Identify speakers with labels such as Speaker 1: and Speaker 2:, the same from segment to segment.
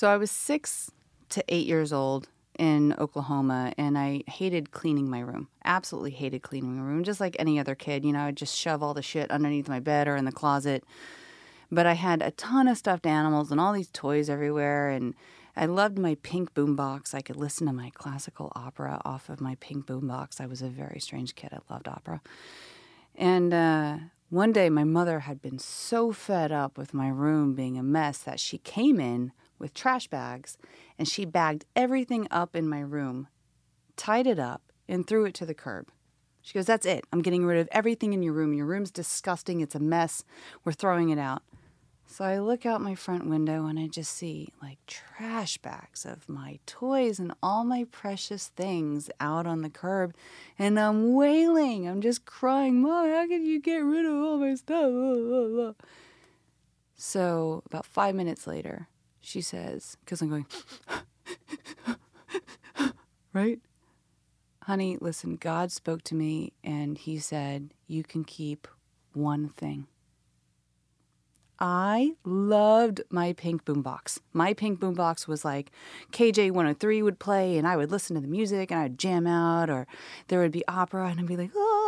Speaker 1: So I was six to eight years old in Oklahoma, and I hated cleaning my room. Absolutely hated cleaning my room, just like any other kid. You know, I'd just shove all the shit underneath my bed or in the closet. But I had a ton of stuffed animals and all these toys everywhere, and I loved my pink boombox. I could listen to my classical opera off of my pink boombox. I was a very strange kid. I loved opera. And uh, one day, my mother had been so fed up with my room being a mess that she came in with trash bags and she bagged everything up in my room, tied it up, and threw it to the curb. She goes, That's it. I'm getting rid of everything in your room. Your room's disgusting. It's a mess. We're throwing it out. So I look out my front window and I just see like trash bags of my toys and all my precious things out on the curb. And I'm wailing. I'm just crying, Mom, how can you get rid of all my stuff? So about five minutes later, she says, because I'm going, right? Honey, listen, God spoke to me and he said, You can keep one thing. I loved my pink boombox. My pink boombox was like KJ 103 would play, and I would listen to the music and I'd jam out, or there would be opera, and I'd be like, oh,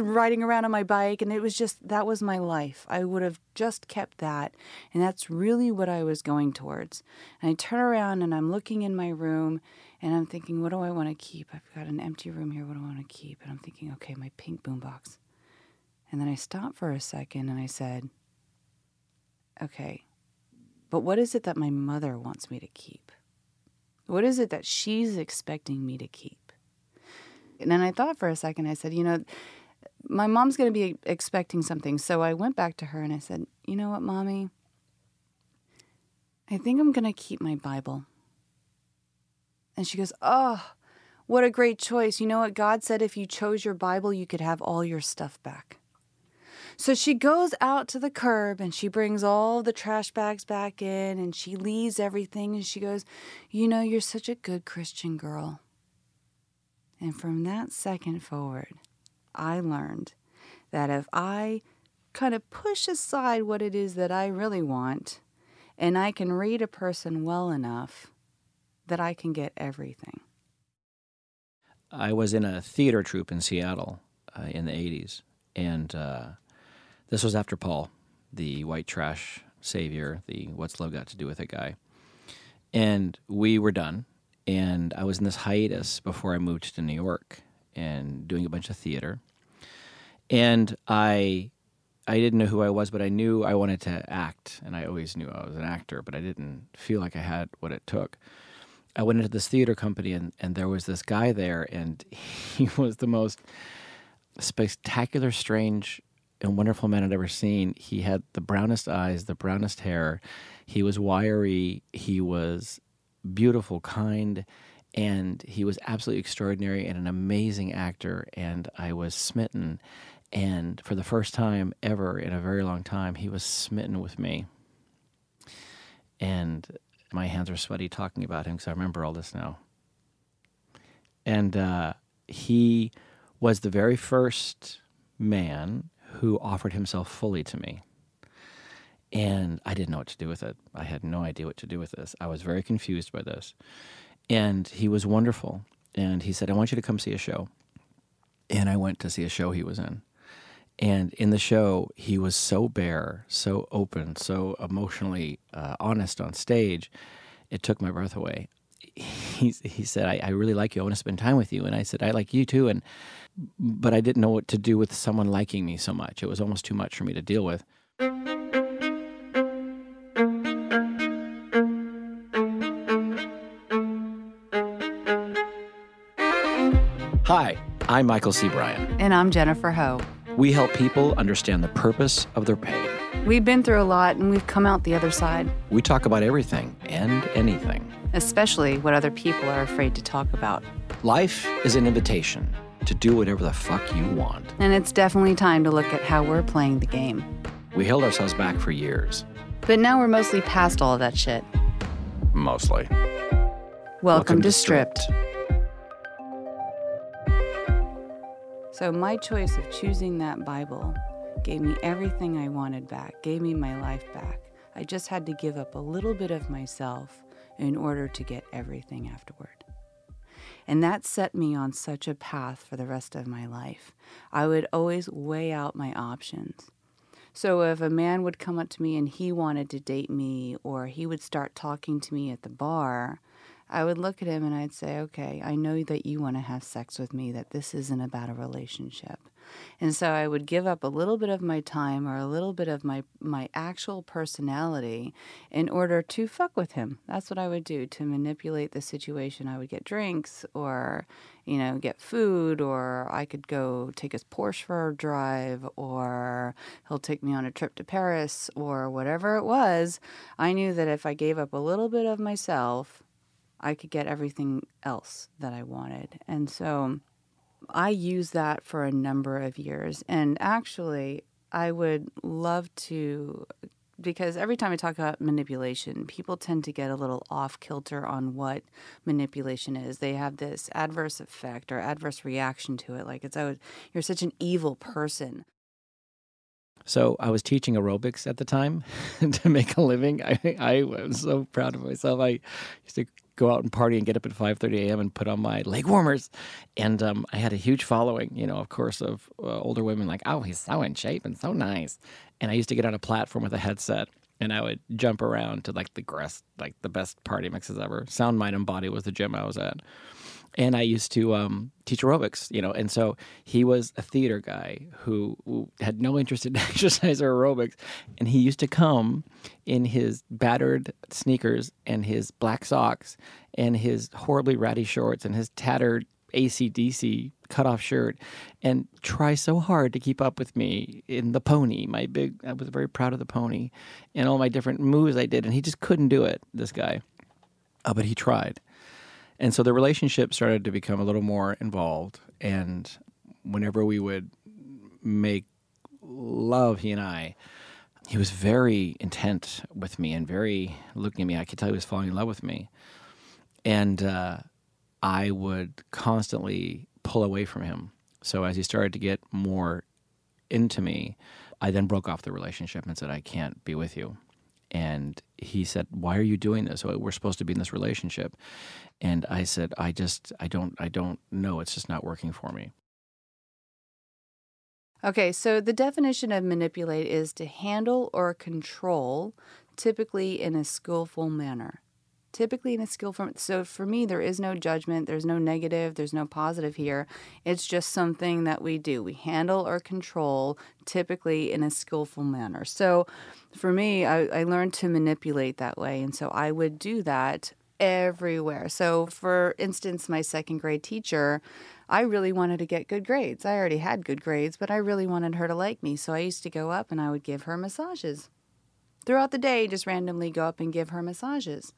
Speaker 1: riding around on my bike. And it was just, that was my life. I would have just kept that. And that's really what I was going towards. And I turn around and I'm looking in my room and I'm thinking, what do I want to keep? I've got an empty room here. What do I want to keep? And I'm thinking, okay, my pink boombox. And then I stopped for a second and I said, okay, but what is it that my mother wants me to keep? What is it that she's expecting me to keep? And then I thought for a second, I said, you know, my mom's going to be expecting something. So I went back to her and I said, you know what, mommy? I think I'm going to keep my Bible. And she goes, oh, what a great choice. You know what? God said if you chose your Bible, you could have all your stuff back. So she goes out to the curb and she brings all the trash bags back in and she leaves everything and she goes, You know, you're such a good Christian girl. And from that second forward, I learned that if I kind of push aside what it is that I really want and I can read a person well enough, that I can get everything.
Speaker 2: I was in a theater troupe in Seattle uh, in the 80s. And uh, this was after Paul, the white trash savior, the what's love got to do with it guy. And we were done. And I was in this hiatus before I moved to New York and doing a bunch of theater. And I I didn't know who I was, but I knew I wanted to act, and I always knew I was an actor, but I didn't feel like I had what it took. I went into this theater company, and, and there was this guy there, and he was the most spectacular, strange and wonderful man I'd ever seen. He had the brownest eyes, the brownest hair. He was wiry. He was beautiful, kind, and he was absolutely extraordinary and an amazing actor. And I was smitten. And for the first time ever in a very long time, he was smitten with me. And my hands are sweaty talking about him because I remember all this now. And uh, he was the very first man who offered himself fully to me. And I didn't know what to do with it. I had no idea what to do with this. I was very confused by this. And he was wonderful. And he said, I want you to come see a show. And I went to see a show he was in. And in the show, he was so bare, so open, so emotionally uh, honest on stage. It took my breath away. He, he said, I, I really like you. I want to spend time with you. And I said, I like you too. And but I didn't know what to do with someone liking me so much. It was almost too much for me to deal with. Hi, I'm Michael C. Bryan.
Speaker 1: And I'm Jennifer Ho.
Speaker 2: We help people understand the purpose of their pain.
Speaker 1: We've been through a lot and we've come out the other side.
Speaker 2: We talk about everything and anything,
Speaker 1: especially what other people are afraid to talk about.
Speaker 2: Life is an invitation to do whatever the fuck you want.
Speaker 1: And it's definitely time to look at how we're playing the game.
Speaker 2: We held ourselves back for years.
Speaker 1: But now we're mostly past all of that shit.
Speaker 2: Mostly.
Speaker 1: Welcome, Welcome to, Stripped. Stripped. So, my choice of choosing that Bible gave me everything I wanted back, gave me my life back. I just had to give up a little bit of myself in order to get everything afterward. And that set me on such a path for the rest of my life. I would always weigh out my options. So if a man would come up to me and he wanted to date me, or he would start talking to me at the bar, I would look at him and I'd say, okay, I know that you want to have sex with me, that this isn't about a relationship. And so I would give up a little bit of my time or a little bit of my, my actual personality in order to fuck with him. That's what I would do to manipulate the situation. I would get drinks or, you know, get food, or I could go take his Porsche for a drive, or he'll take me on a trip to Paris, or whatever it was. I knew that if I gave up a little bit of myself, I could get everything else that I wanted. And so I used that for a number of years. And actually, I would love to, because every time I talk about manipulation, people tend to get a little off kilter on what manipulation is. They have this adverse effect or adverse reaction to it. Like it's, oh, you're such an evil person.
Speaker 2: So I was teaching aerobics at the time to make a living. I, I was so proud of myself. I used to go out and party and get up at 5:30 a.m. and put on my leg warmers, and um, I had a huge following. You know, of course, of uh, older women like, "Oh, he's so in shape and so nice." And I used to get on a platform with a headset and I would jump around to like the best, like the best party mixes ever. Sound, Mind, and Body was the gym I was at and I used to um, teach aerobics, you know, and so he was a theater guy who, who, had no interest in exercise or aerobics, and he used to come in his battered sneakers and his black socks and his horribly ratty shorts and his tattered ACDC cutoff shirt and try so hard to keep up with me in the pony. My big, I was very proud of the pony and all my different moves I did, and he just couldn't do it. This guy, uh, but he tried. And so the relationship started to become a little more involved. And whenever we would make love, he and I, he was very intent with me and very looking at me. I could tell he was falling in love with me. And uh, I would constantly pull away from him. So as he started to get more into me, I then broke off the relationship and said, I can't be with you and he said why are you doing this? Oh, we're supposed to be in this relationship. And i said i just i don't i don't know. It's just not working for me.
Speaker 1: Okay so the definition of manipulate is to handle or control typically in a skillful manner typically in a skill form. So for me, there is no judgment, there's no negative, there's no positive here. It's just something that we do. We handle or control typically in a skillful manner. So for me, I, I learned to manipulate that way. And so I would do that everywhere. So for instance, my second grade teacher, I really wanted to get good grades. I already had good grades, but I really wanted her to like me. So I used to go up and I would give her massages. Throughout the day, just randomly go up and give her massages.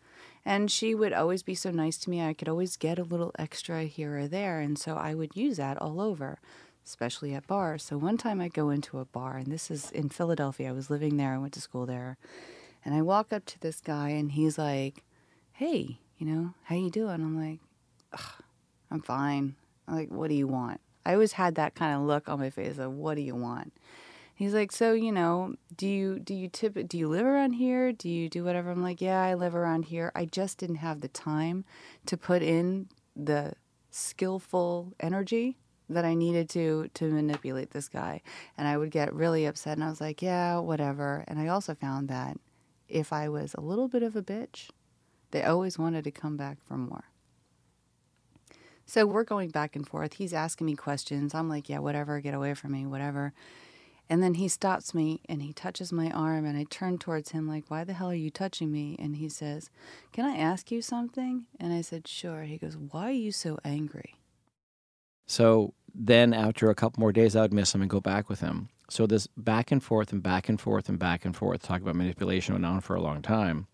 Speaker 1: And she would always be so nice to me. I could always get a little extra here or there. And so I would use that all over, especially at bars. So one time I go into a bar, and this is in Philadelphia. I was living there, I went to school there. And I walk up to this guy, and he's like, Hey, you know, how you doing? I'm like, I'm fine. I'm like, what do you want? I always had that kind of look on my face of, what do you want? He's like, so you know, do you do you tip do you live around here? Do you do whatever? I'm like, yeah, I live around here. I just didn't have the time to put in the skillful energy that I needed to to manipulate this guy. And I would get really upset and I was like, yeah, whatever. And I also found that if I was a little bit of a bitch, they always wanted to come back for more. So we're going back and forth. He's asking me questions. I'm like, yeah, whatever, get away from me, whatever. And then he stops me and he touches my arm, and I turn towards him, like, Why the hell are you touching me? And he says, Can I ask you something? And I said, Sure. He goes, Why are you so angry?
Speaker 2: So then, after a couple more days, I would miss him and go back with him. So this back and forth and back and forth and back and forth, talk about manipulation went on for a long time.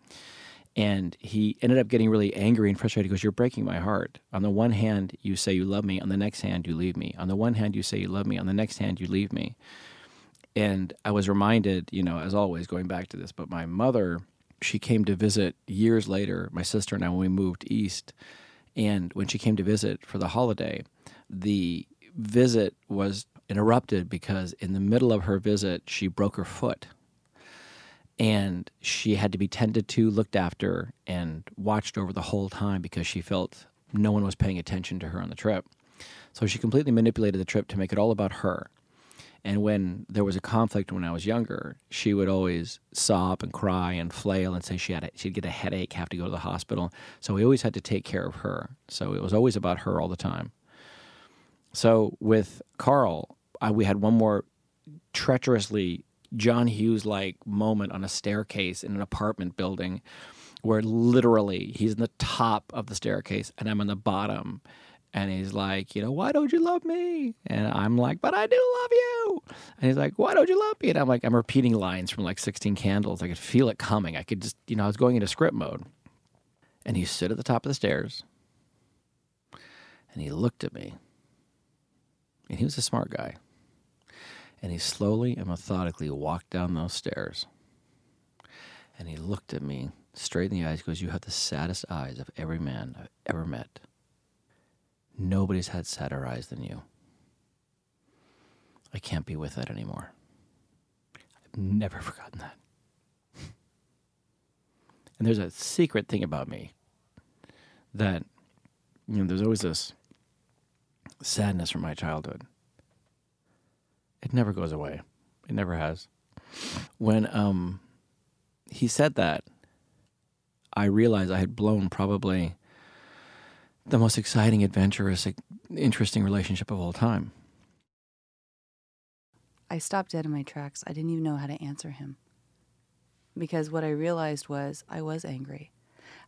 Speaker 2: And he ended up getting really angry and frustrated. Goes, You're breaking my heart. On the one hand, you say you love me. On the next hand, you leave me. On the one hand, you say you love me. On the next hand, you leave me. And I was reminded, you know, as always, going back to this, but my mother, she came to visit years later, my sister and I, when we moved east. And when she came to visit for the holiday, the visit was interrupted because in the middle of her visit, she broke her foot. and she had to be tended to, looked after, and watched over the whole time because she felt no one was paying attention to her on the trip. So she completely manipulated the trip to make it all about her. And when there was a conflict when I was younger, she would always sob and cry and flail and say she had a, she'd get a headache, have to go to the hospital. So we always had to take care of her. So it was always about her all the time. So with Carl, I, we had one more treacherously John Hughes like moment on a staircase in an apartment building where literally he's in the top of the staircase and I'm on the bottom. And he's like, you know, why don't you love me? And I'm like, but I do love you. And he's like, why don't you love me? And I'm like, I'm repeating lines from like 16 Candles. I could feel it coming. I could just, you know, I was going into script mode. And he stood at the top of the stairs and he looked at me. And he was a smart guy. And he slowly and methodically walked down those stairs. And he looked at me straight in the eyes, goes, You have the saddest eyes of every man I've ever met. Nobody's had sadder eyes than you. I can't be with that anymore. I've never forgotten that. And there's a secret thing about me that, you know, there's always this sadness from my childhood. It never goes away. It never has. When um, he said that, I realized I had blown probably the most exciting, adventurous, interesting relationship of all time.
Speaker 1: I stopped dead in my tracks. I didn't even know how to answer him. Because what I realized was I was angry.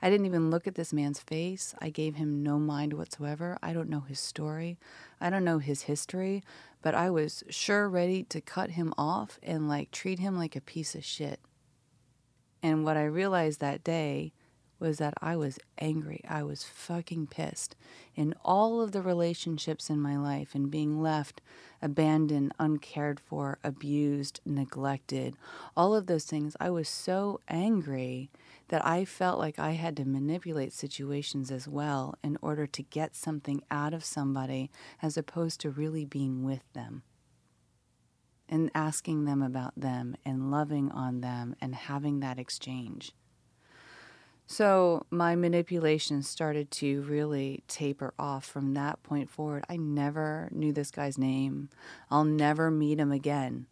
Speaker 1: I didn't even look at this man's face. I gave him no mind whatsoever. I don't know his story. I don't know his history, but I was sure ready to cut him off and like treat him like a piece of shit. And what I realized that day was that I was angry. I was fucking pissed. In all of the relationships in my life and being left abandoned, uncared for, abused, neglected, all of those things, I was so angry that I felt like I had to manipulate situations as well in order to get something out of somebody as opposed to really being with them and asking them about them and loving on them and having that exchange. So my manipulation started to really taper off from that point forward. I never knew this guy's name. I'll never meet him again.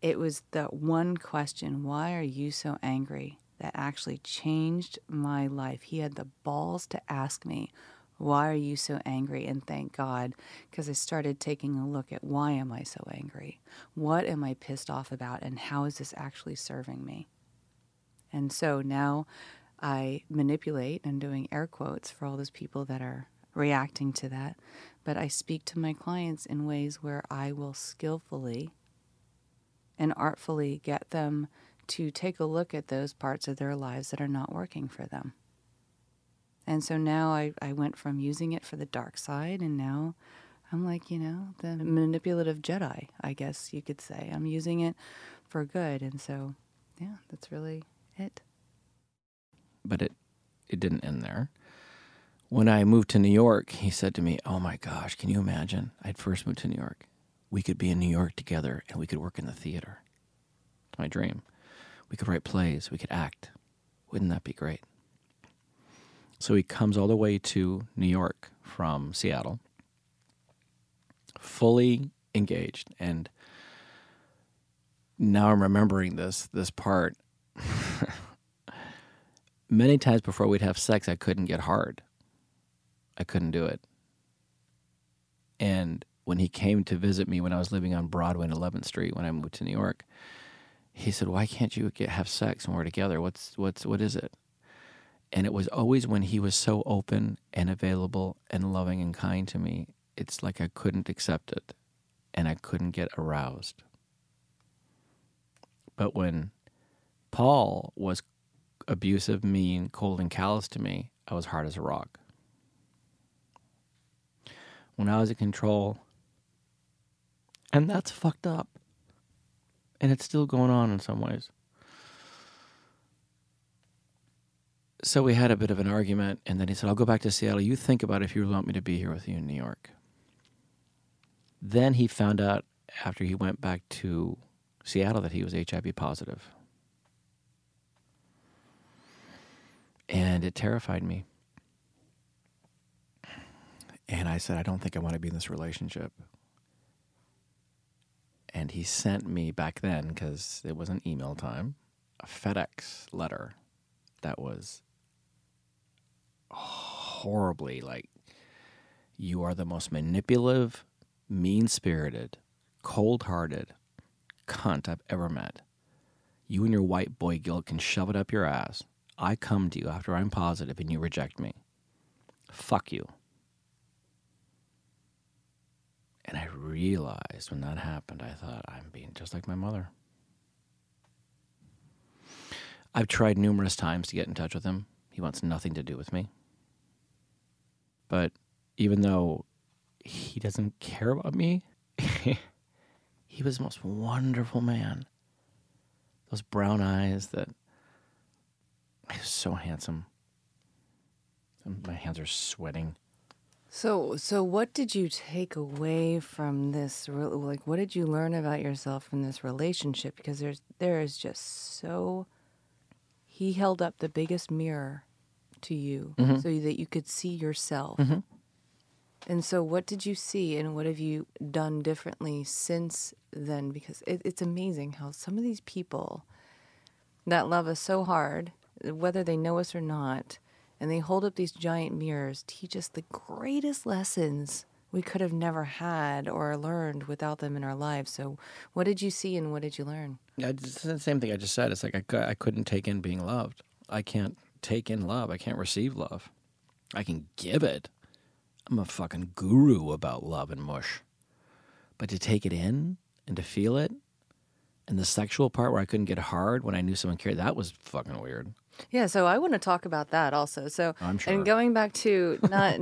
Speaker 1: It was the one question why are you so angry? that actually changed my life. He had the balls to ask me, Why are you so angry? And thank God, because I started taking a look at why am I so angry? What am I pissed off about? And how is this actually serving me? And so now I manipulate and doing air quotes for all those people that are reacting to that. But I speak to my clients in ways where I will skillfully and artfully get them to take a look at those parts of their lives that are not working for them. And so now I, I went from using it for the dark side, and now I'm like, you know, the manipulative Jedi, I guess you could say. I'm using it for good. And so, yeah, that's really it
Speaker 2: but it it didn't end there. When I moved to New York, he said to me, "Oh my gosh, can you imagine? I'd first moved to New York. We could be in New York together, and we could work in the theater. It's my dream. We could write plays. We could act. Wouldn't that be great?" So he comes all the way to New York from Seattle, fully engaged, and now I'm remembering this this part. many times before we'd have sex, I couldn't get hard. I couldn't do it. And when he came to visit me when I was living on Broadway and 11th Street when I moved to New York, he said, "Why can't you get have sex when we're together? What's what's what is it?" And it was always when he was so open and available and loving and kind to me. It's like I couldn't accept it, and I couldn't get aroused. But when Paul was abusive, mean, cold, and callous to me, I was hard as a rock. When I was in control, and that's fucked up. And it's still going on in some ways. So we had a bit of an argument, and then he said, I'll go back to Seattle. You think about if you want me to be here with you in New York. Then he found out after he went back to Seattle that he was HIV positive. And it terrified me. And I said, I don't think I want to be in this relationship. And he sent me back then, because it wasn't email time, a FedEx letter that was horribly like, you are the most manipulative, mean spirited, cold hearted cunt I've ever met. You and your white boy guilt can shove it up your ass. I come to you after I'm positive and you reject me. Fuck you. And I realized when that happened, I thought, I'm being just like my mother. I've tried numerous times to get in touch with him. He wants nothing to do with me. But even though he doesn't care about me, he was the most wonderful man. Those brown eyes that he was so handsome. Um, my hands are sweating.
Speaker 1: So, so what did you take away from this? Like, what did you learn about yourself from this relationship? Because there's there is just so. He held up the biggest mirror to you mm-hmm. so that you could see yourself. Mm-hmm. And so, what did you see, and what have you done differently since then? Because it, it's amazing how some of these people that love us so hard, whether they know us or not, and they hold up these giant mirrors, teach us the greatest lessons we could have never had or learned without them in our lives. So, what did you see and what did you learn?
Speaker 2: Yeah, It's the same thing I just said. It's like I, I couldn't take in being loved. I can't take in love. I can't receive love. I can give it. I'm a fucking guru about love and mush. But to take it in and to feel it, and the sexual part where I couldn't get hard when I knew someone cared, that was fucking weird.
Speaker 1: Yeah, so I want to talk about that also. So,
Speaker 2: I'm sure.
Speaker 1: and going back to not,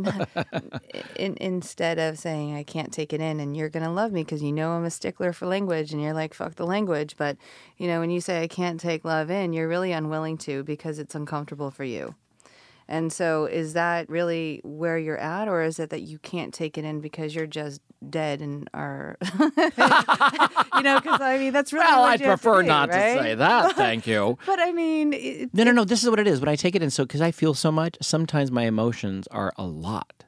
Speaker 1: in, instead of saying I can't take it in and you're going to love me because you know I'm a stickler for language and you're like fuck the language, but you know when you say I can't take love in, you're really unwilling to because it's uncomfortable for you. And so, is that really where you're at, or is it that you can't take it in because you're just dead and are, you know? Because I mean, that's really
Speaker 2: Well, I'd
Speaker 1: you have
Speaker 2: prefer
Speaker 1: do,
Speaker 2: not
Speaker 1: right?
Speaker 2: to say that. Thank you.
Speaker 1: But I mean, it,
Speaker 2: No, no, no. This is what it is. When I take it in, so because I feel so much, sometimes my emotions are a lot.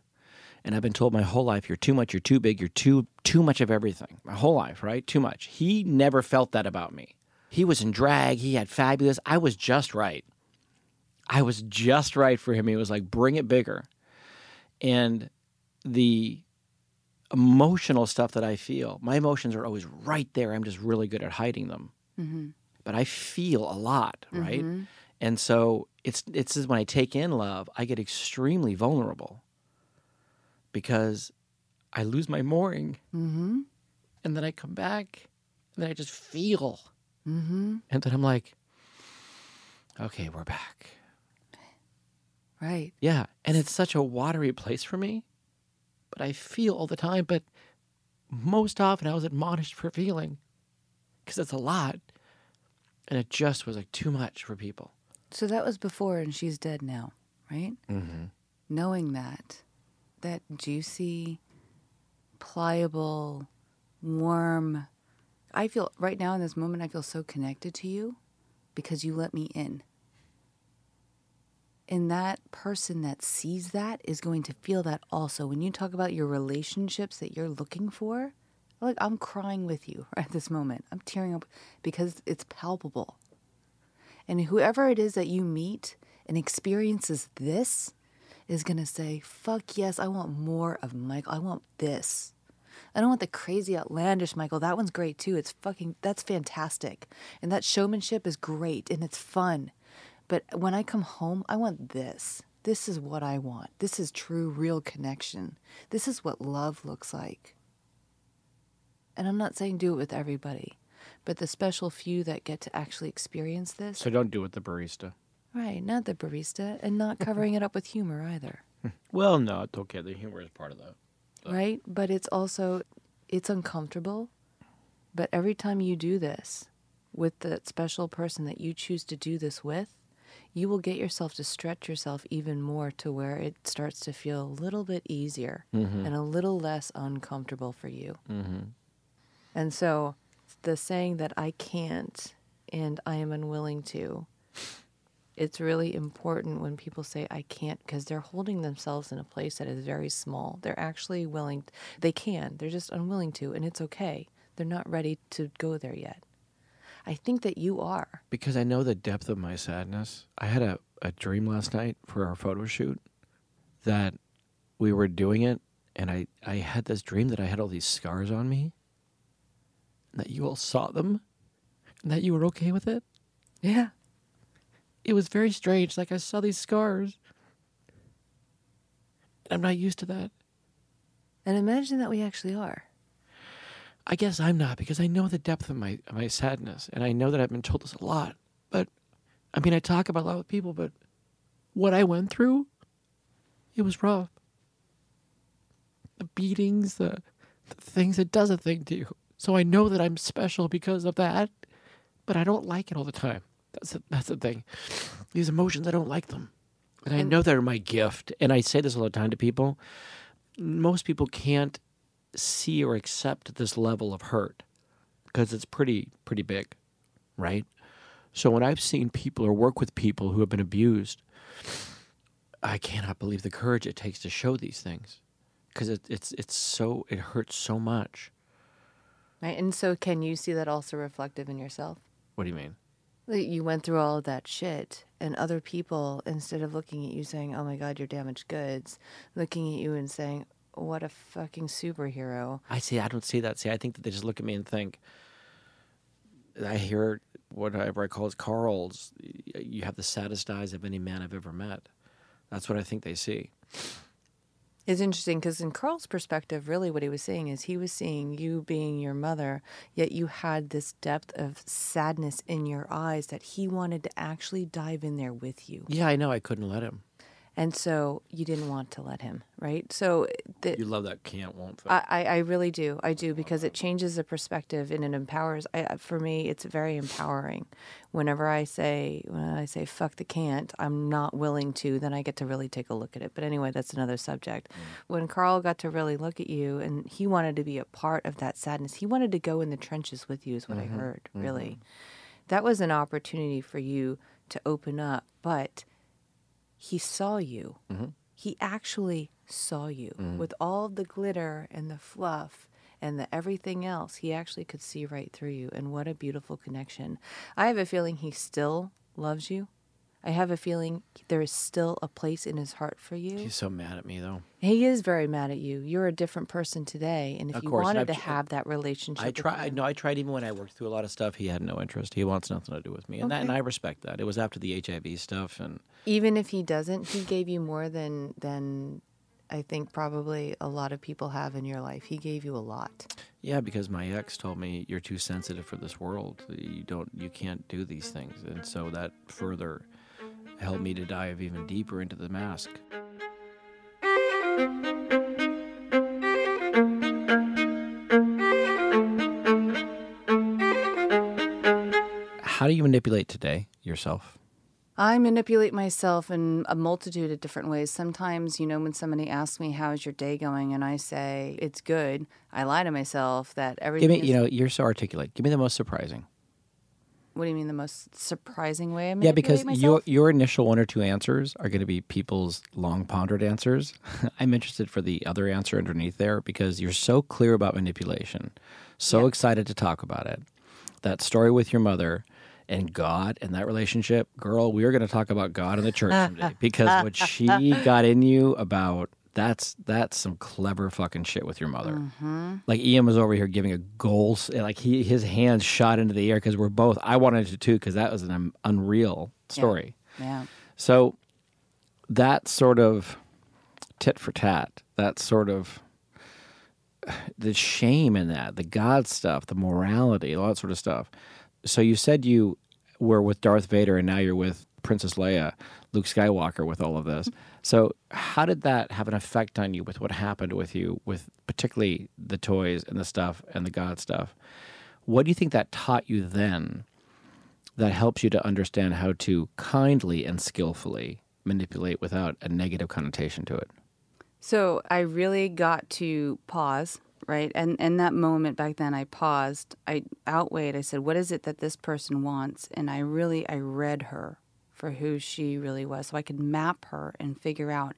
Speaker 2: And I've been told my whole life, you're too much, you're too big, you're too too much of everything. My whole life, right? Too much. He never felt that about me. He was in drag. He had fabulous. I was just right. I was just right for him. He was like, bring it bigger. And the emotional stuff that I feel, my emotions are always right there. I'm just really good at hiding them but I feel a lot, right? And so it's it's when I take in love, I get extremely vulnerable because I lose my mooring, mm-hmm. and then I come back, and then I just feel, mm-hmm. and then I'm like, okay, we're back,
Speaker 1: right.
Speaker 2: yeah. And it's such a watery place for me, but I feel all the time. But most often, I was admonished for feeling because it's a lot, and it just was like too much for people.
Speaker 1: So that was before, and she's dead now, right? Mm-hmm. Knowing that, that juicy, pliable, warm. I feel right now in this moment, I feel so connected to you because you let me in. And that person that sees that is going to feel that also. When you talk about your relationships that you're looking for, like I'm crying with you at this moment. I'm tearing up because it's palpable. And whoever it is that you meet and experiences this is going to say, fuck yes, I want more of Michael. I want this. I don't want the crazy outlandish Michael. That one's great too. It's fucking, that's fantastic. And that showmanship is great and it's fun. But when I come home, I want this. This is what I want. This is true, real connection. This is what love looks like. And I'm not saying do it with everybody, but the special few that get to actually experience this.
Speaker 2: So don't do it with the barista.
Speaker 1: Right, not the barista, and not covering it up with humor either.
Speaker 2: Well, no, it's okay. The humor is part of that.
Speaker 1: Right? But it's also it's uncomfortable. But every time you do this with that special person that you choose to do this with, you will get yourself to stretch yourself even more to where it starts to feel a little bit easier mm-hmm. and a little less uncomfortable for you. Mm-hmm. And so the saying that I can't and I am unwilling to it's really important when people say I can't because they're holding themselves in a place that is very small. They're actually willing, they can, they're just unwilling to, and it's okay. They're not ready to go there yet. I think that you are.
Speaker 2: Because I know the depth of my sadness. I had a, a dream last night for our photo shoot that we were doing it, and I, I had this dream that I had all these scars on me, and that you all saw them, and that you were okay with it.
Speaker 1: Yeah.
Speaker 2: It was very strange. Like I saw these scars. I'm not used to that.
Speaker 1: And imagine that we actually are.
Speaker 2: I guess I'm not because I know the depth of my of my sadness, and I know that I've been told this a lot. But I mean, I talk about a lot with people, but what I went through, it was rough. The beatings, the the things it does a thing to you. So I know that I'm special because of that, but I don't like it all the time. That's the, that's the thing. These emotions, I don't like them, and I know they're my gift. And I say this all the time to people. Most people can't see or accept this level of hurt because it's pretty pretty big, right? So when I've seen people or work with people who have been abused, I cannot believe the courage it takes to show these things because it, it's it's so it hurts so much.
Speaker 1: Right. And so can you see that also reflective in yourself?
Speaker 2: What do you mean?
Speaker 1: That you went through all of that shit and other people instead of looking at you saying, "Oh my god, you're damaged goods," looking at you and saying, "What a fucking superhero."
Speaker 2: I see. I don't see that. See, I think that they just look at me and think. I hear whatever I call it, Carl's. You have the saddest eyes of any man I've ever met. That's what I think they see.
Speaker 1: It's interesting because in Carl's perspective, really what he was saying is he was seeing you being your mother, yet you had this depth of sadness in your eyes that he wanted to actually dive in there with you.
Speaker 2: Yeah, I know. I couldn't let him.
Speaker 1: And so you didn't want to let him, right? So the,
Speaker 2: You love that can't won't thing.
Speaker 1: I, I I really do. I do because it changes the perspective and it empowers. I, for me, it's very empowering. Whenever I say when I say fuck the can't, I'm not willing to. Then I get to really take a look at it. But anyway, that's another subject. Mm. When Carl got to really look at you and he wanted to be a part of that sadness, he wanted to go in the trenches with you. Is what I mm-hmm. heard. Really, mm-hmm. that was an opportunity for you to open up, but he saw you. Mm-hmm. He actually saw you mm-hmm. with all the glitter and the fluff and the everything else. He actually could see right through you. And what a beautiful connection. I have a feeling he still loves you. I have a feeling there is still a place in his heart for you.
Speaker 2: He's so mad at me though.
Speaker 1: He is very mad at you. You're a different person today. And if
Speaker 2: Of
Speaker 1: you
Speaker 2: course, and
Speaker 1: wanted to
Speaker 2: I've tr-
Speaker 1: have that relationship,
Speaker 2: I
Speaker 1: with
Speaker 2: try.
Speaker 1: him-
Speaker 2: No, I tried. Even when I worked through a lot of stuff, he had no interest. He wants nothing to do with me, and that, and I respect that. It was after the HIV stuff, and
Speaker 1: even if he doesn't, he gave you more than than I think probably a lot of people have in your life. He gave you a lot.
Speaker 2: yeah, because my ex told me you're too sensitive for this world. You don't, you can't do these things, and so that further helped me to dive even deeper into the mask. How do you manipulate today yourself?
Speaker 3: I manipulate myself in a multitude of different ways. Sometimes, you know, when somebody asks me, How's your day going? and I say, It's good, I lie to myself that everything
Speaker 2: Give me,
Speaker 3: is.
Speaker 2: you know, you're so articulate. Give me the most surprising.
Speaker 3: What do you mean, the most surprising way I
Speaker 2: Yeah, because your your initial one or two answers are going to be people's long pondered answers. I'm interested for the other answer underneath there because you're so clear about manipulation, so
Speaker 3: Yeah.
Speaker 2: excited to talk about it. That story with your mother and God and that relationship, girl, we are going to talk about God and the church someday because what she got in you about that's that's some clever fucking shit with your mother.
Speaker 3: Mm-hmm.
Speaker 2: Like Ian was over here giving a goal, like he his hands shot into the air because we're both. I wanted to too because that was an unreal story.
Speaker 3: yeah.
Speaker 2: So that sort of tit for tat, that sort of the shame in that, the God stuff, the morality, all that sort of stuff. So you said you were with Darth Vader and now you're with Princess Leia, Luke Skywalker with all of this. So how did that have an effect on you with what happened with you with particularly the toys and the stuff and the God stuff? What do you think that taught you then that helps you to understand how to kindly and skillfully manipulate without a negative connotation to it?
Speaker 3: So I really got to pause, right? And in that moment back then, I paused. I outweighed. I said, "What is it that this person wants?" And I really, I read her
Speaker 1: for who she really was. So I could map her and figure out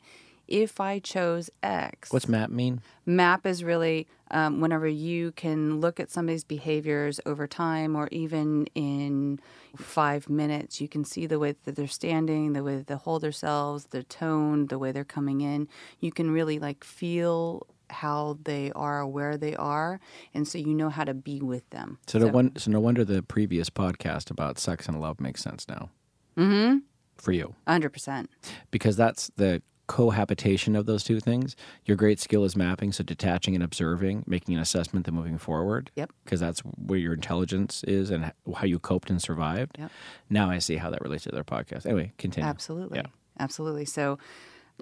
Speaker 1: if I chose X.
Speaker 2: What's map mean?
Speaker 1: Map is really um, whenever you can look at somebody's behaviors over time or even in five minutes, you can see the way that they're standing, the way that they hold themselves, the tone, the way they're coming in. You can really like feel how they are, where they are, and so you know how to be with them.
Speaker 2: So, no, one, so no wonder the previous podcast about sex and love makes sense now.
Speaker 1: Mm-hmm.
Speaker 2: For you.
Speaker 1: 100%.
Speaker 2: Because that's the cohabitation of those two things. Your great skill is mapping, so detaching and observing, making an assessment, then moving forward.
Speaker 1: Yep.
Speaker 2: Because that's where your intelligence is and how you coped and survived.
Speaker 1: Yep.
Speaker 2: Now I see how that relates to their podcast. Anyway, continue.
Speaker 1: Absolutely.
Speaker 2: Yeah.
Speaker 1: Absolutely. So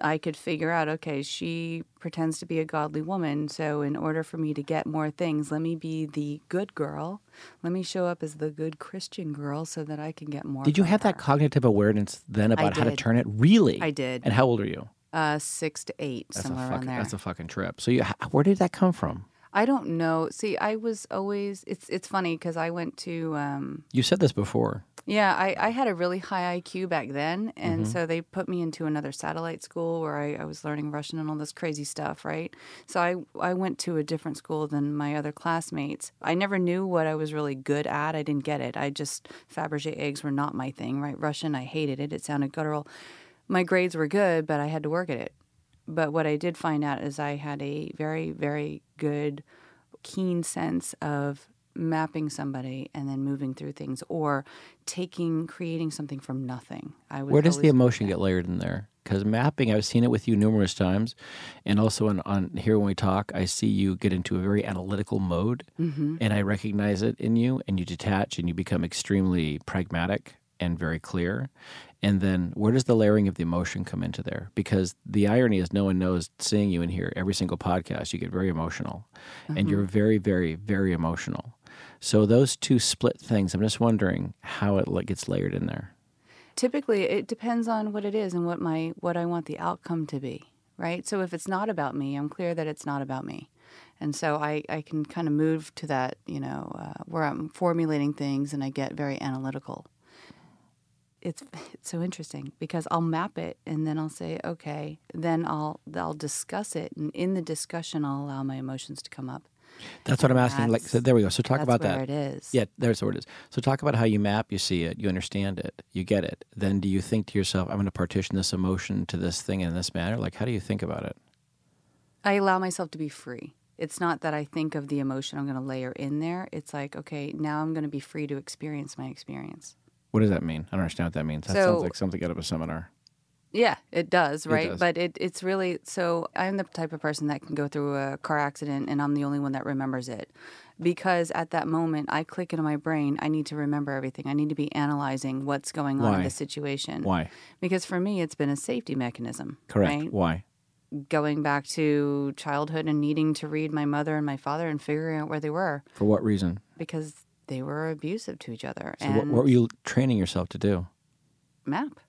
Speaker 1: I could figure out okay, she pretends to be a godly woman. So, in order for me to get more things, let me be the good girl. Let me show up as the good Christian girl so that I can get more.
Speaker 2: Did you have that cognitive awareness then about how to turn it? Really?
Speaker 1: I did.
Speaker 2: And how old are you?
Speaker 1: Uh, six to eight,
Speaker 2: That's
Speaker 1: somewhere
Speaker 2: a
Speaker 1: around
Speaker 2: fucking,
Speaker 1: there.
Speaker 2: That's a fucking trip. So, you, where did that come from?
Speaker 1: I don't know. See, I was always. It's it's funny because I went to. Um,
Speaker 2: You said this before.
Speaker 1: Yeah, I, I had a really high IQ back then. And
Speaker 2: Mm-hmm.
Speaker 1: so they put me into another satellite school where I, I was learning Russian and all this crazy stuff, right? So I, I went to a different school than my other classmates. I never knew what I was really good at. I didn't get it. I just, Fabergé eggs were not my thing, right? Russian, I hated it. It sounded guttural. My grades were good, but I had to work at it. But what I did find out is I had a very, very good, keen sense of mapping somebody and then moving through things or taking creating something from nothing i was
Speaker 2: Where does the emotion get layered in there? Because mapping, I've seen it with you numerous times, and also on, on here when we talk, I see you get into a very analytical mode,
Speaker 1: Mm-hmm.
Speaker 2: and I recognize it in you, and you detach, and you become extremely pragmatic and very clear. And then, where does the layering of the emotion come into there? Because the irony is, no one knows seeing you in here every single podcast, you get very emotional, and
Speaker 1: Mm-hmm.
Speaker 2: you're very, very, very emotional. So those two split things, I'm just wondering how it gets layered in there.
Speaker 1: typically it depends on what it is and what my what i want the outcome to be right? So if it's not about me i'm clear that it's not about me. And so i, I can kind of move to that you know uh, where i'm formulating things and i get very analytical. It's it's so interesting because I'll map it and then I'll say okay then I'll I'll discuss it and in the discussion I'll allow my emotions to come up
Speaker 2: That's what I'm asking. Like, so there we go. So talk
Speaker 1: that's
Speaker 2: about
Speaker 1: where
Speaker 2: that.
Speaker 1: it is
Speaker 2: Yeah, there's where it is. So talk about how you map, you see it, you understand it, you get it. Then do you think to yourself, I'm going to partition this emotion to this thing in this manner? Like, how do you think about it?
Speaker 1: I allow myself to be free. It's not that I think of the emotion I'm going to layer in there. It's like, okay, now I'm going to be free to experience my experience.
Speaker 2: What does that mean? I don't understand what that means. That
Speaker 1: So-
Speaker 2: sounds like something out of a seminar.
Speaker 1: Yeah, it does, right?
Speaker 2: does.
Speaker 1: But it, it's really so I'm the type of person that can go through a car accident and I'm the only one that remembers it. Because at that moment, I click into my brain, I need to remember everything. I need to be analyzing what's going on
Speaker 2: Why?
Speaker 1: in the situation.
Speaker 2: Why?
Speaker 1: Because for me, it's been a safety mechanism.
Speaker 2: Correct.
Speaker 1: Right?
Speaker 2: Why?
Speaker 1: Going back to childhood and needing to read my mother and my father and figuring out where they were
Speaker 2: For what reason?
Speaker 1: because they were abusive to each other.
Speaker 2: So
Speaker 1: and
Speaker 2: what, what were you training yourself to do?
Speaker 1: map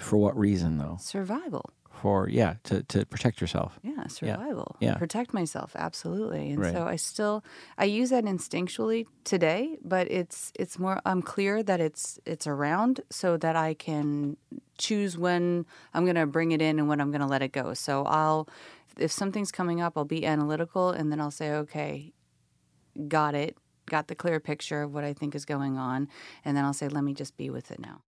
Speaker 2: For what reason, though?
Speaker 1: survival.
Speaker 2: For, yeah, to, to protect yourself.
Speaker 1: Yeah, survival.
Speaker 2: Yeah.
Speaker 1: Protect myself, absolutely. And
Speaker 2: Right.
Speaker 1: so I still I use that instinctually today, but it's it's more I'm clear that it's it's around so that I can choose when I'm going to bring it in and when I'm going to let it go. So I'll if something's coming up, I'll be analytical and then I'll say, "Okay, got it. Got the clear picture of what I think is going on." And then I'll say, "Let me just be with it now."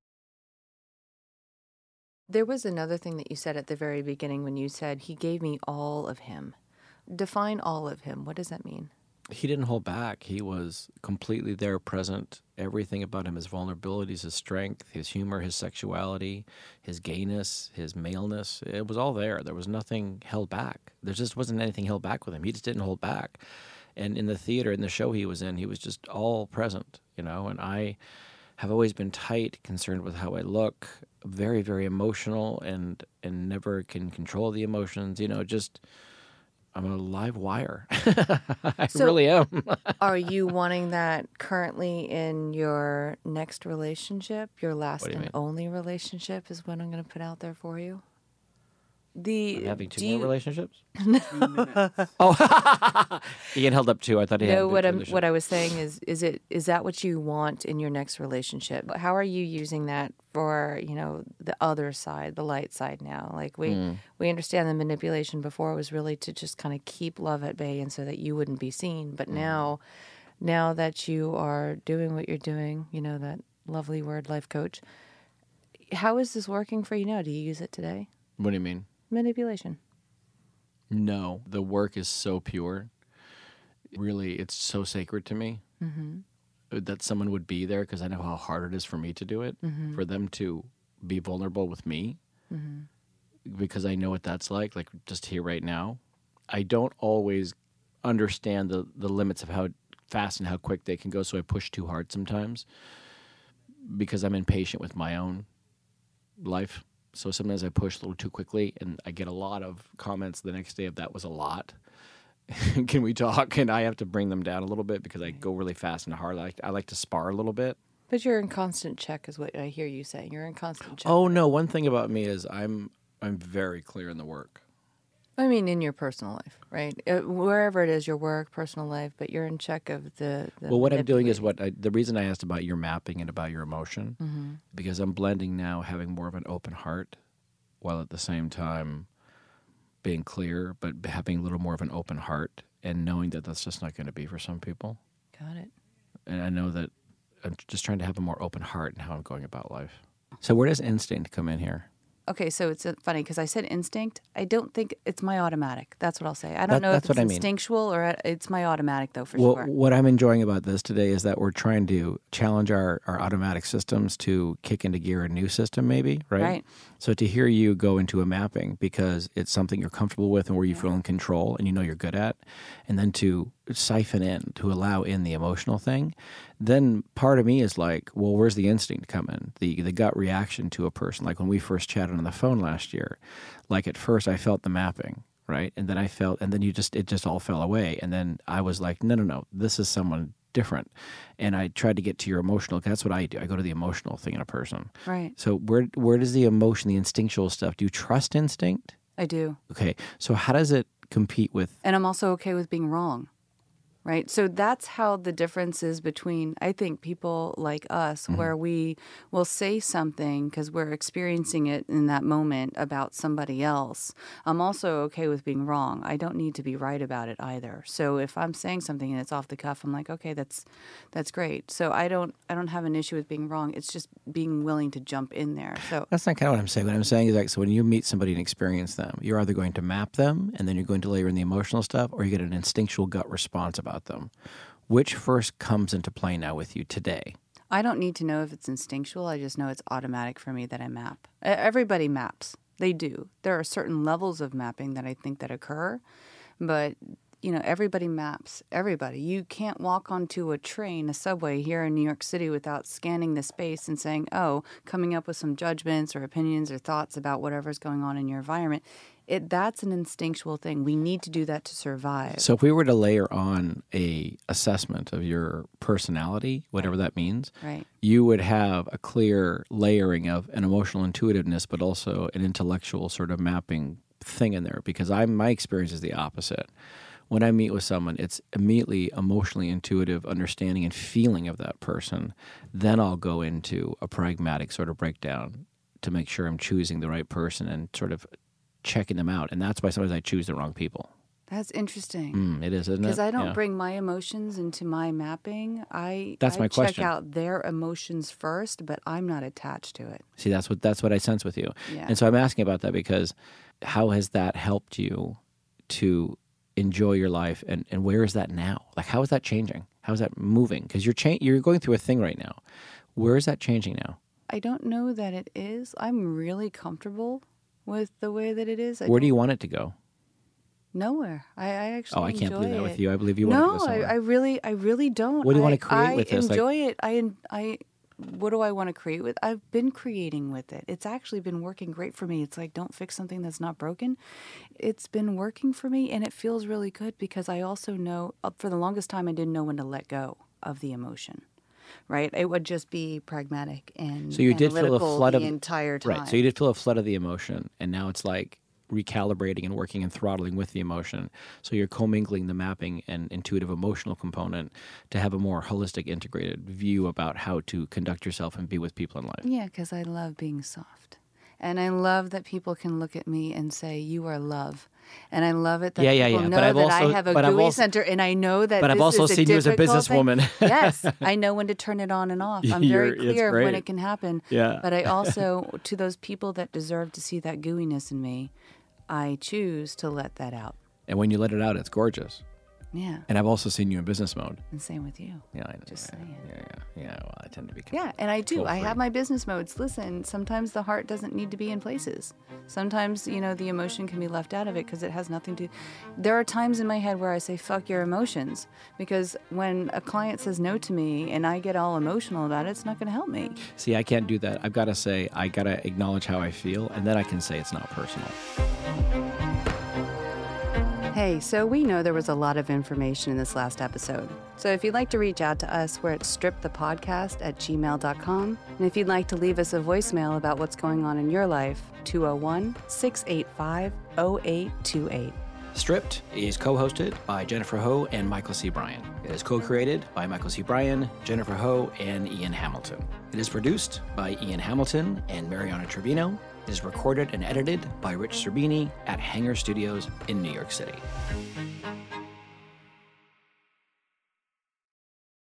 Speaker 1: There was another thing that you said at the very beginning when you said he gave me all of him. Define all of him. What does that mean?
Speaker 2: He didn't hold back. He was completely there, present. Everything about him his vulnerabilities, his strength, his humor, his sexuality, his gayness, his maleness it was all there. There was nothing held back. There just wasn't anything held back with him. He just didn't hold back. And in the theater, in the show he was in, he was just all present, you know. And I have always been tight, concerned with how I look, very, very emotional, and and never can control the emotions. You know, just I'm a live wire. I
Speaker 1: So-
Speaker 2: really am.
Speaker 1: Are you wanting that currently in your next relationship? Your last and
Speaker 2: mean?
Speaker 1: only relationship is what I'm going to put out there for you?
Speaker 4: The
Speaker 2: I'm having two more
Speaker 4: you-
Speaker 2: relationships. oh, Ian held up two. I thought he had.
Speaker 4: No, what I'm what I was saying is is it is that what you want in your next relationship? How are you using that for, you know, the other side, the light side now? Like we
Speaker 2: Mm.
Speaker 4: we understand the manipulation before was really to just kind of keep love at bay and so that you wouldn't be seen. But
Speaker 2: Mm.
Speaker 4: now now that you are doing what you're doing, you know, that lovely word life coach, how is this working for you now? Do you use it today?
Speaker 2: What do you mean?
Speaker 4: Manipulation.
Speaker 2: No, the work is so pure. Really, it's so sacred to me mm-hmm. that someone would be there because I know how hard it is for me to do it. Mm-hmm. For them to be vulnerable with me mm-hmm. because I know what that's like, like just here right now. I don't always understand the, the limits of how fast and how quick they can go, so I push too hard sometimes because I'm impatient with my own life. So sometimes I push a little too quickly, and I get a lot of comments the next day of that was a lot. Can we talk? And I have to bring them down a little bit because I go really fast and hard. I like, I like to spar a little bit.
Speaker 4: But you're in constant check is what I hear you saying. You're in constant check.
Speaker 2: Oh no! One thing about me is I'm I'm very clear in the work.
Speaker 4: I mean, in your personal life, right? Uh, wherever it is, your work, personal life, but you're in check of the. the
Speaker 2: Well, what I'm doing is what I, the reason I asked about your mapping and about your emotion,
Speaker 4: Mm-hmm.
Speaker 2: because I'm blending now, having more of an open heart, while at the same time being clear, but having a little more of an open heart and knowing that that's just not going to be for some people.
Speaker 4: Got it.
Speaker 2: And I know that I'm just trying to have a more open heart in how I'm going about life. So where does instinct come in here?
Speaker 1: Okay, so it's uh, funny because I said instinct. I don't think it's my automatic. That's what I'll say. I don't
Speaker 2: That-
Speaker 1: know if it's
Speaker 2: what I mean.
Speaker 1: instinctual or uh, it's my automatic though for
Speaker 2: well,
Speaker 1: sure.
Speaker 2: what I'm enjoying about this today is that we're trying to challenge our, our automatic systems to kick into gear a new system, maybe, right?
Speaker 1: Right.
Speaker 2: So to hear you go into a mapping because it's something you're comfortable with and where you feel in control and you know you're good at, and then to siphon in, to allow in the emotional thing, then part of me is like, well, where's the instinct come in? The the gut reaction to a person. Like when we first chatted on the phone last year, like at first I felt the mapping, right? And then I felt and then you just it just all fell away. And then I was like, no, no, no, this is someone different. And I tried to get to your emotional. That's what I do. I go to the emotional thing in a person.
Speaker 1: right.
Speaker 2: So where where does the emotion, the instinctual stuff? Do you trust instinct?
Speaker 1: I do.
Speaker 2: Okay. So how does it compete with?
Speaker 1: And I'm also okay with being wrong. Right. So that's how the difference is between, I think, people like us,
Speaker 2: Mm-hmm.
Speaker 1: where we will say something because we're experiencing it in that moment about somebody else. I'm also okay with being wrong. I don't need to be right about it either. So if I'm saying something and it's off the cuff, I'm like, okay, that's that's great. So I don't I don't have an issue with being wrong. It's just being willing to jump in there. So
Speaker 2: That's not kind of what I'm saying. What I'm saying is like, so when you meet somebody and experience them, you're either going to map them and then you're going to layer in the emotional stuff, or you get an instinctual gut response about them. Which first comes into play now with you today?
Speaker 1: I don't need to know if it's instinctual. I just know it's automatic for me that I map. Everybody maps. They do. There are certain levels of mapping that I think that occur, but you know, everybody maps. Everybody. You can't walk onto a train, a subway here in New York City without scanning the space and saying, "Oh," coming up with some judgments or opinions or thoughts about whatever's going on in your environment. It that's an instinctual thing. We need to do that to survive.
Speaker 2: So if we were to layer on a assessment of your personality, whatever that means,
Speaker 1: Right.
Speaker 2: you would have a clear layering of an emotional intuitiveness, but also an intellectual sort of mapping thing in there. Because I, my experience is the opposite. When I meet with someone, it's immediately emotionally intuitive understanding and feeling of that person. Then I'll go into a pragmatic sort of breakdown to make sure I'm choosing the right person and sort of checking them out. And that's why sometimes I choose the wrong people.
Speaker 1: That's interesting.
Speaker 2: Mm, it is, isn't it?
Speaker 1: Because I don't
Speaker 2: Yeah.
Speaker 1: bring my emotions into my mapping. I
Speaker 2: That's
Speaker 1: I
Speaker 2: my
Speaker 1: check
Speaker 2: question.
Speaker 1: out their emotions first, but I'm not attached to it.
Speaker 2: See, that's what that's what I sense with you.
Speaker 1: Yeah.
Speaker 2: And so I'm asking about that because how has that helped you to enjoy your life and, and where is that now? Like how is that changing? How is that moving? Because you're cha- you're going through a thing right now. Where is that changing now?
Speaker 1: I don't know that it is. I'm really comfortable with the way that it is. I
Speaker 2: Where do you want it to go?
Speaker 1: Nowhere. I, I actually.
Speaker 2: Oh, I can't believe that with you. I believe you want
Speaker 1: no,
Speaker 2: to go somewhere.
Speaker 1: I, I really, I really don't.
Speaker 2: What do you wanna create
Speaker 1: I
Speaker 2: with this? Like-
Speaker 1: enjoy it. I, I. What do I want to create with? I've been creating with it. It's actually been working great for me. It's like don't fix something that's not broken. It's been working for me, and it feels really good because I also know uh, for the longest time I didn't know when to let go of the emotion. Right, it would just be pragmatic and
Speaker 2: So you did feel a flood
Speaker 1: the entire time.
Speaker 2: Right. So you did feel a flood of the emotion and now it's like recalibrating and working and throttling with the emotion. So you're commingling the mapping and intuitive emotional component to have a more holistic, integrated view about how to conduct yourself and be with people in life.
Speaker 1: Yeah, because I love being soft. And I love that people can look at me and say, You are love. And I love it that
Speaker 2: Yeah, yeah,
Speaker 1: people
Speaker 2: yeah.
Speaker 1: know that
Speaker 2: also-
Speaker 1: I have a gooey
Speaker 2: also-
Speaker 1: center and I know that
Speaker 2: but I've also seen you as a businesswoman.
Speaker 1: yes, I know when to turn it on and off. I'm
Speaker 2: You're-
Speaker 1: very clear of when it can happen.
Speaker 2: Yeah.
Speaker 1: But I also, to those people that deserve to see that gooiness in me, I choose to let that out.
Speaker 2: And when you let it out, it's gorgeous.
Speaker 1: Yeah.
Speaker 2: And I've also seen you in business mode.
Speaker 1: And same with you.
Speaker 2: Yeah, I know.
Speaker 1: Just
Speaker 2: yeah,
Speaker 1: saying.
Speaker 2: Yeah, yeah, yeah. Well, I tend to be.
Speaker 1: Yeah, and I do. I have my business modes. Listen, sometimes the heart doesn't need to be in places. Sometimes, you know, the emotion can be left out of it because it has nothing to. There are times in my head where I say, fuck your emotions. Because when a client says no to me and I get all emotional about it, it's not going to help me.
Speaker 2: See, I can't do that. I've got to say, I got to acknowledge how I feel, and then I can say it's not personal.
Speaker 1: Hey, so we know there was a lot of information in this last episode. So if you'd like to reach out to us, we're at stripthepodcast at gmail.com. And if you'd like to leave us a voicemail about what's going on in your life, 201 685 0828.
Speaker 2: Stripped is co hosted by Jennifer Ho and Michael C. Bryan. It is co created by Michael C. Bryan, Jennifer Ho, and Ian Hamilton. It is produced by Ian Hamilton and Mariana Trevino. Is recorded and edited by Rich Cerbini at Hangar Studios in New York City.